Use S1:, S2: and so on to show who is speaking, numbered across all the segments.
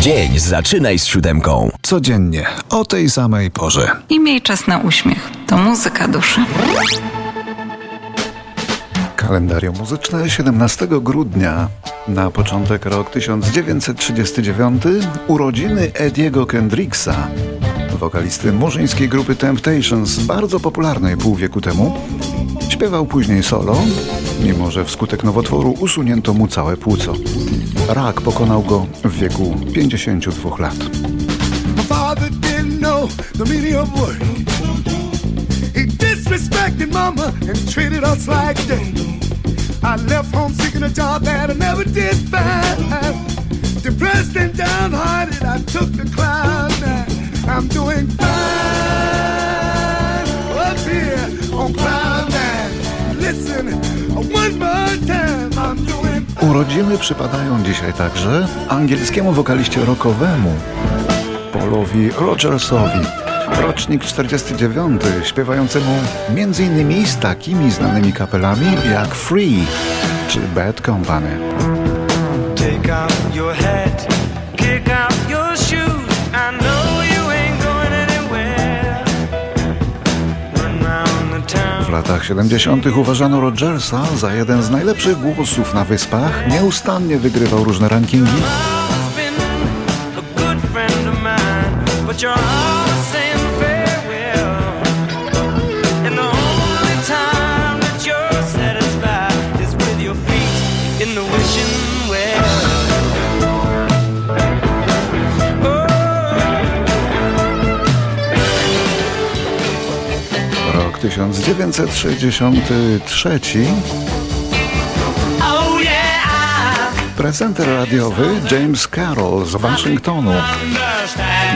S1: Dzień zaczynaj z siódemką.
S2: Codziennie, o tej samej porze.
S3: I miej czas na uśmiech. To muzyka duszy.
S2: Kalendarium muzyczne 17 grudnia. Na początek rok 1939. Urodziny Ediego Kendricksa. Wokalisty murzyńskiej grupy Temptations, bardzo popularnej pół wieku temu. Śpiewał później solo, mimo że wskutek nowotworu usunięto mu całe płuco. Rak pokonał go w wieku 52 lat.
S4: I left home seeking a job that I never did find. Depressed and downhearted, I took the nine. I'm doing fine up here on cloud nine. Listen, one more time, I'm doing fine.
S2: Urodziny przypadają dzisiaj także angielskiemu wokaliście rockowemu Paulowi Rogersowi. Rocznik 49, śpiewającemu m.in. z takimi znanymi kapelami jak Free czy Bad Company.
S5: Take off your hat,
S2: latach 70. uważano Rogersa za jeden z najlepszych głosów na wyspach. Nieustannie wygrywał różne rankingi. 1963.
S5: Oh yeah,
S2: Prezenter radiowy James Carroll z Waszyngtonu.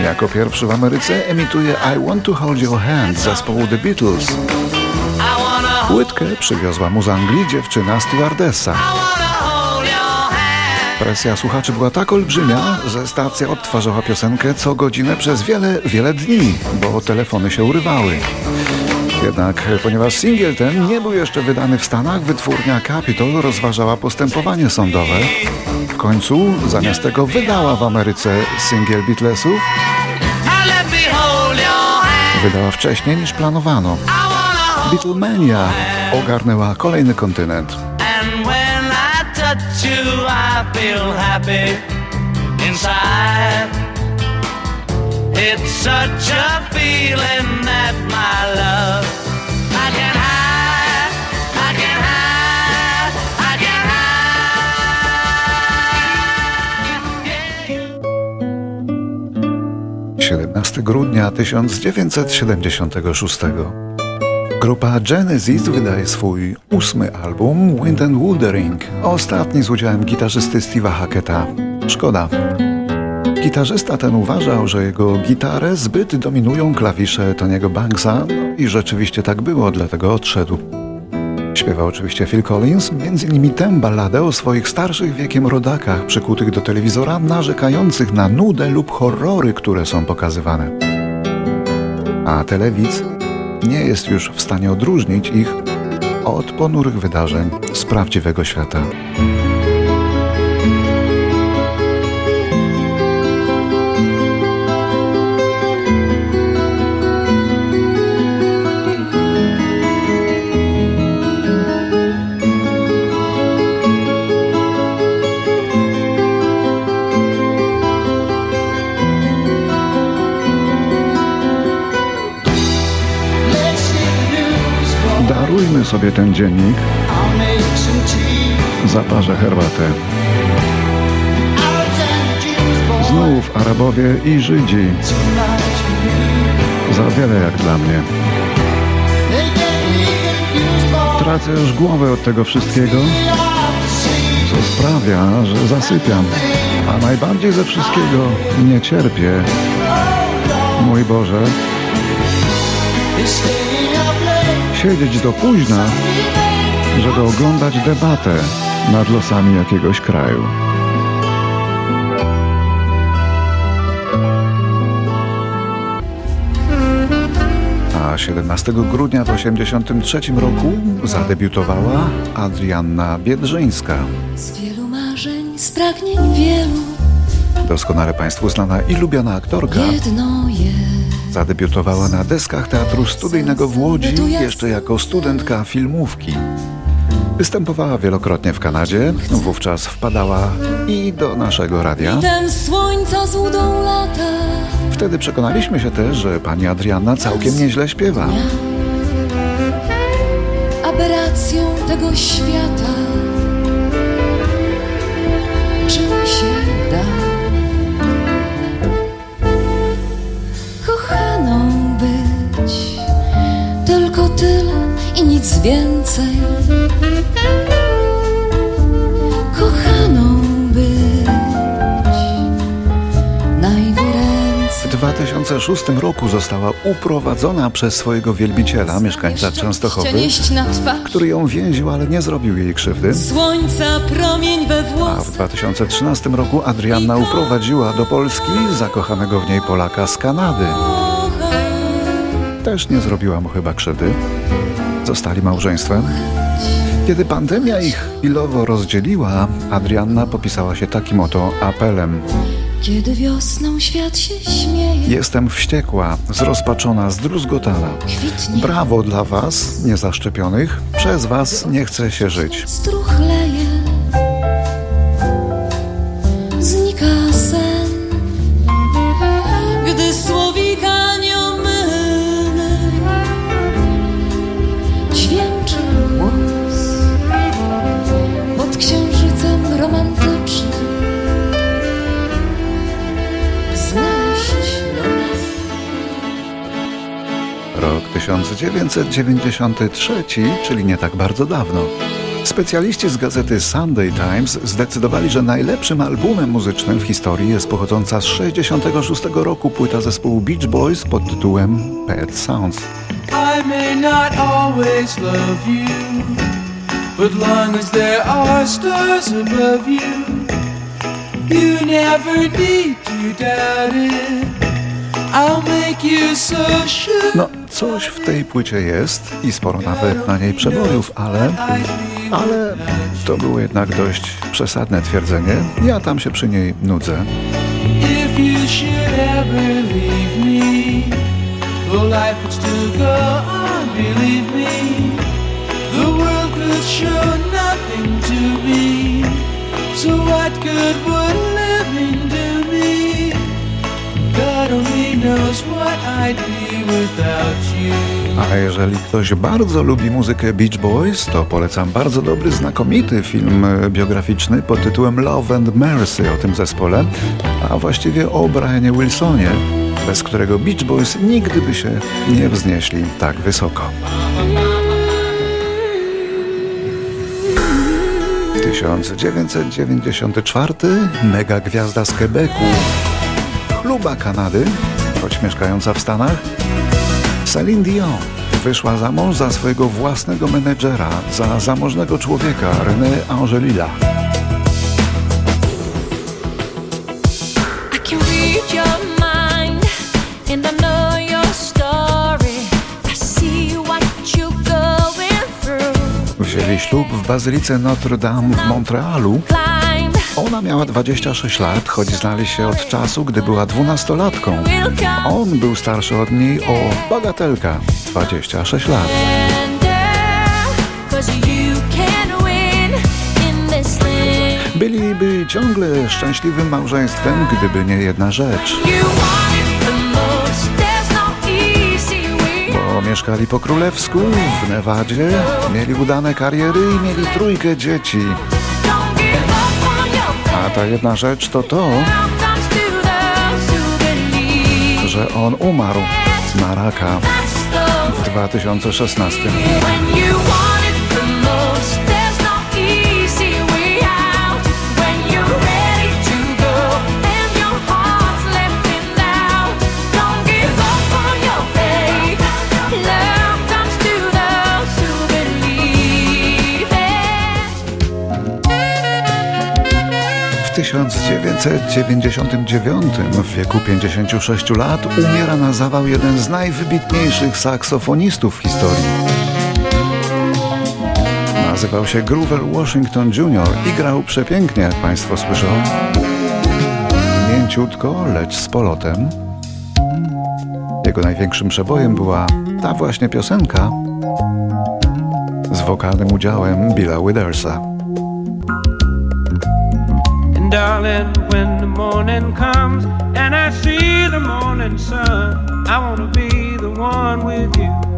S2: Jako pierwszy w Ameryce emituje I Want to Hold Your Hand zespołu The Beatles. Płytkę przywiozła mu z Anglii dziewczyna stewardessa. Presja słuchaczy była tak olbrzymia, że stacja odtwarzała piosenkę co godzinę przez wiele, wiele dni, bo telefony się urywały. Jednak ponieważ singiel ten nie był jeszcze wydany w Stanach, wytwórnia Capitol rozważała postępowanie sądowe. W końcu zamiast tego wydała w Ameryce singiel Beatlesów, wydała wcześniej niż planowano. Beatlemania ogarnęła kolejny kontynent.
S5: It's such a feeling that my love
S2: 17 grudnia 1976. Grupa Genesis wydaje swój ósmy album Wind and Wandering, ostatni z udziałem gitarzysty Steve'a Hacketa. Szkoda. Gitarzysta ten uważał, że jego gitarę zbyt dominują klawisze Tony'ego Banksa no i rzeczywiście tak było, dlatego odszedł. Śpiewał oczywiście Phil Collins, między innymi tę balladę o swoich starszych wiekiem rodakach przykutych do telewizora, narzekających na nudę lub horrory, które są pokazywane. A telewidz nie jest już w stanie odróżnić ich od ponurych wydarzeń z prawdziwego świata. Darujmy sobie ten dziennik, zaparzę herbatę. Znów Arabowie i Żydzi. Za wiele jak dla mnie. Tracę już głowę od tego wszystkiego, co sprawia, że zasypiam. A najbardziej ze wszystkiego nie cierpię. Mój Boże, siedzieć do późna, żeby oglądać debatę nad losami jakiegoś kraju. A 17 grudnia w 1983 roku zadebiutowała Adrianna Biedrzyńska.
S6: Z wielu marzeń, z pragnień wielu
S2: doskonale Państwu znana i lubiana aktorka,
S6: Jedno jest.
S2: Zadebiutowała na deskach teatru studyjnego w Łodzi jeszcze jako studentka filmówki. Występowała wielokrotnie w Kanadzie, wówczas wpadała i do naszego radia. Wtedy przekonaliśmy się też, że pani Adrianna całkiem nieźle śpiewa.
S6: Aberracją tego świata. I nic więcej. Kochaną być. Na jego ręce.
S2: W 2006 roku została uprowadzona przez swojego wielbiciela, mieszkańca Częstochowy, który ją więził, ale nie zrobił jej krzywdy.
S6: Słońca promień we
S2: A w
S6: włosach
S2: 2013 roku Adrianna uprowadziła do Polski zakochanego w niej Polaka z Kanady. Też nie zrobiła mu chyba krzywdy. Zostali małżeństwem. Kiedy pandemia ich chwilowo rozdzieliła, Adrianna popisała się takim oto apelem.
S6: Kiedy wiosną świat się śmieje
S2: Jestem wściekła, zrozpaczona, zdruzgotana. Brawo dla was, niezaszczepionych. Przez was nie chce się żyć.
S6: struchleje
S2: 1993, czyli nie tak bardzo dawno. Specjaliści z gazety Sunday Times zdecydowali, że najlepszym albumem muzycznym w historii jest pochodząca z 66 roku płyta zespołu Beach Boys pod tytułem Pet Sounds.
S7: I may not always love you, but long as there are stars above you, you never need to doubt it. I'll make you so sure.
S2: No, coś w tej płycie jest i sporo nawet na niej przebojów, ale... Ale to było jednak dość przesadne twierdzenie. Ja tam się przy niej nudzę.
S7: God only knows what I'd be without.
S2: A jeżeli ktoś bardzo lubi muzykę Beach Boys, to polecam bardzo dobry, znakomity film e, biograficzny pod tytułem Love and Mercy o tym zespole, a właściwie o Brianie Wilsonie, bez którego Beach Boys nigdy by się nie wznieśli tak wysoko. 1994 mega gwiazda z Quebecu, chluba Kanady, choć mieszkająca w Stanach, Celine Dion wyszła za mąż za swojego własnego menedżera, za zamożnego człowieka René Angelila. Wzięli ślub w bazylice Notre Dame w Montrealu. Ona miała 26 lat, choć znali się od czasu, gdy była dwunastolatką. On był starszy od niej o bagatelka 26 lat. Byliby ciągle szczęśliwym małżeństwem, gdyby nie jedna rzecz. Bo mieszkali po królewsku w Nevadzie, mieli udane kariery i mieli trójkę dzieci. A ta jedna rzecz to to, że on umarł na raka w 2016. 1999 w wieku 56 lat umiera na zawał jeden z najwybitniejszych saksofonistów w historii. Nazywał się Grover Washington Jr. i grał przepięknie, jak Państwo słyszą. leciutko, lecz z polotem. Jego największym przebojem była ta właśnie piosenka z wokalnym udziałem Billa Withersa.
S7: Darling, when the morning comes and I see the morning sun, I wanna be the one with you.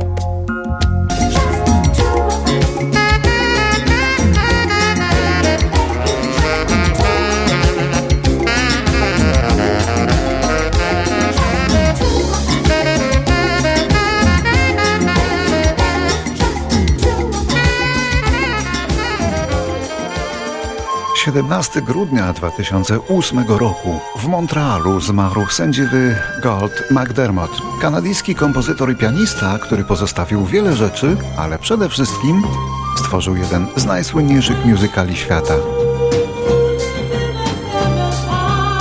S2: Siedemnasty grudnia 2008 roku w Montrealu zmarł sędziwy Gold McDermott, kanadyjski kompozytor i pianista, który pozostawił wiele rzeczy, ale przede wszystkim stworzył jeden z najsłynniejszych muzykali świata.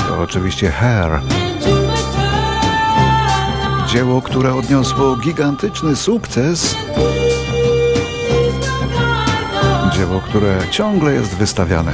S2: To oczywiście Hair, dzieło, które odniosło gigantyczny sukces dzieło, które ciągle jest wystawiane.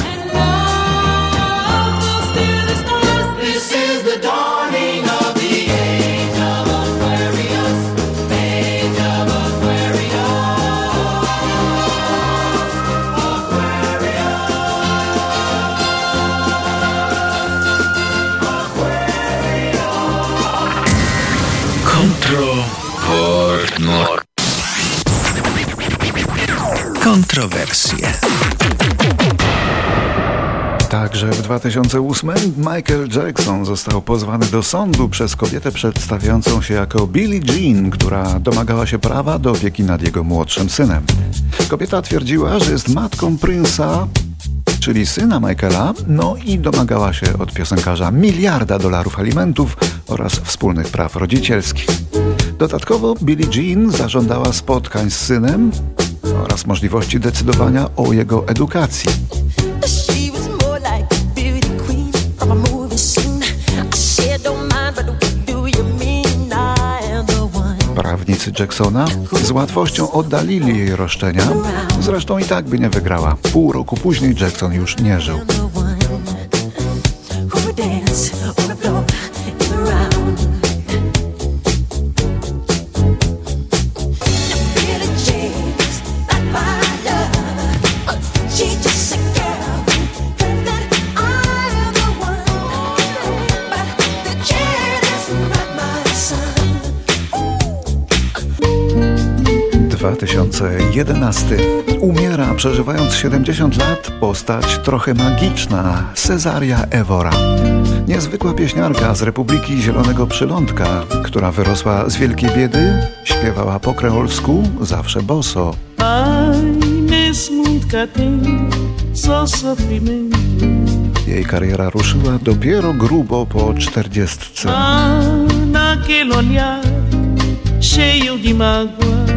S8: This
S2: Także w 2008 Michael Jackson został pozwany do sądu przez kobietę przedstawiającą się jako Billie Jean, która domagała się prawa do opieki nad jego młodszym synem. Kobieta twierdziła, że jest matką Prince'a, czyli syna Michaela, no i domagała się od piosenkarza miliarda dolarów alimentów oraz wspólnych praw rodzicielskich. Dodatkowo Billie Jean zażądała spotkań z synem oraz możliwości decydowania o jego edukacji. Jacksona z łatwością oddalili jej roszczenia, zresztą i tak by nie wygrała. Pół roku później Jackson już nie żył. 2011. Umiera, przeżywając 70 lat, postać trochę magiczna, Cesaria Evora. Niezwykła pieśniarka z Republiki Zielonego Przylądka, która wyrosła z wielkiej biedy, śpiewała po kreolsku, zawsze boso. Jej kariera ruszyła dopiero grubo po czterdziestce.
S7: Cheio de mágoa.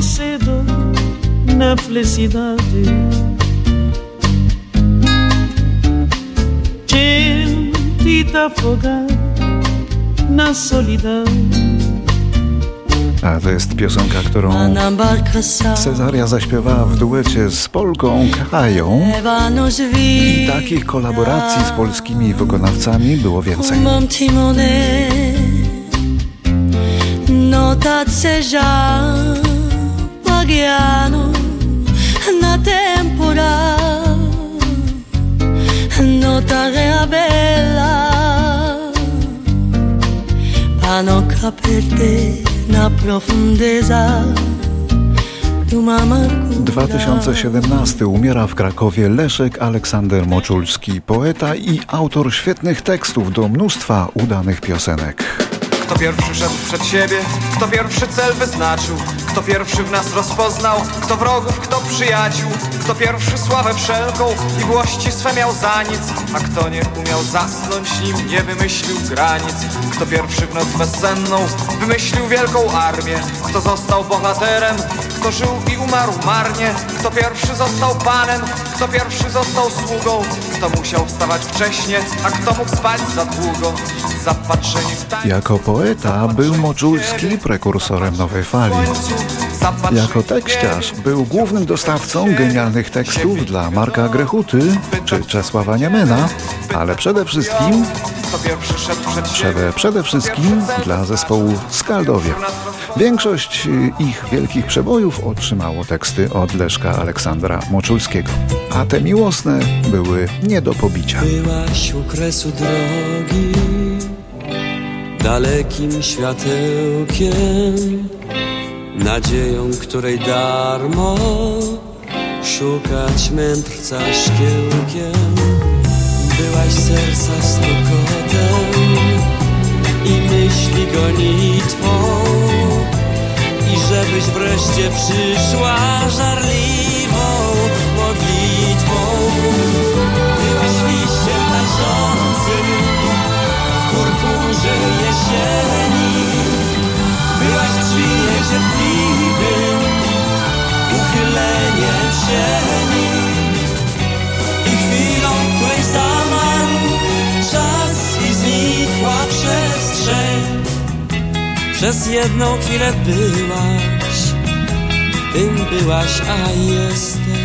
S7: Cedo na felicidade. Gente afogar na solidão.
S2: A to jest piosenka, którą
S6: A embarcação
S2: Cesaria zaśpiewała w duecie z Polką Kają. I takich kolaboracji z polskimi wykonawcami było więcej.
S6: Nota seja paghiano na temporada. Nota reabella. Para não caper na profundeza. Do mar amargo
S2: 2017 umiera w Krakowie Leszek Aleksander Moczulski, poeta i autor świetnych tekstów do mnóstwa udanych piosenek.
S9: Kto pierwszy szedł przed siebie, kto pierwszy cel wyznaczył, kto pierwszy w nas rozpoznał, kto wrogów, kto przyjaciół, kto pierwszy sławę wszelką i włości swe miał za nic, a kto nie umiał zasnąć nim, nie wymyślił granic, kto pierwszy w noc bezsenną wymyślił wielką armię, kto został bohaterem, kto żył i umarł marnie, kto pierwszy został panem, kto pierwszy został sługą, kto musiał wstawać wcześnie, a kto mógł spać za długo, zapatrzeni w.
S2: Jako poeta był Moczulski prekursorem nowej fali. Jako tekściarz był głównym dostawcą genialnych tekstów dla Marka Grechuty czy Czesława Niemena, ale przede wszystkim, przede, przede wszystkim dla zespołu Skaldowie. Większość y, ich wielkich przebojów otrzymało teksty od Leszka Aleksandra Moczulskiego, a te miłosne były nie do pobicia.
S10: Byłaś u kresu drogi Dalekim światełkiem Nadzieją, której darmo Szukać mędrca szkiełkiem. Byłaś serca stukotem I myśli gonitwą. I żebyś wreszcie przyszła żarliwą Przez jedną chwilę byłaś, tym byłaś, a jesteś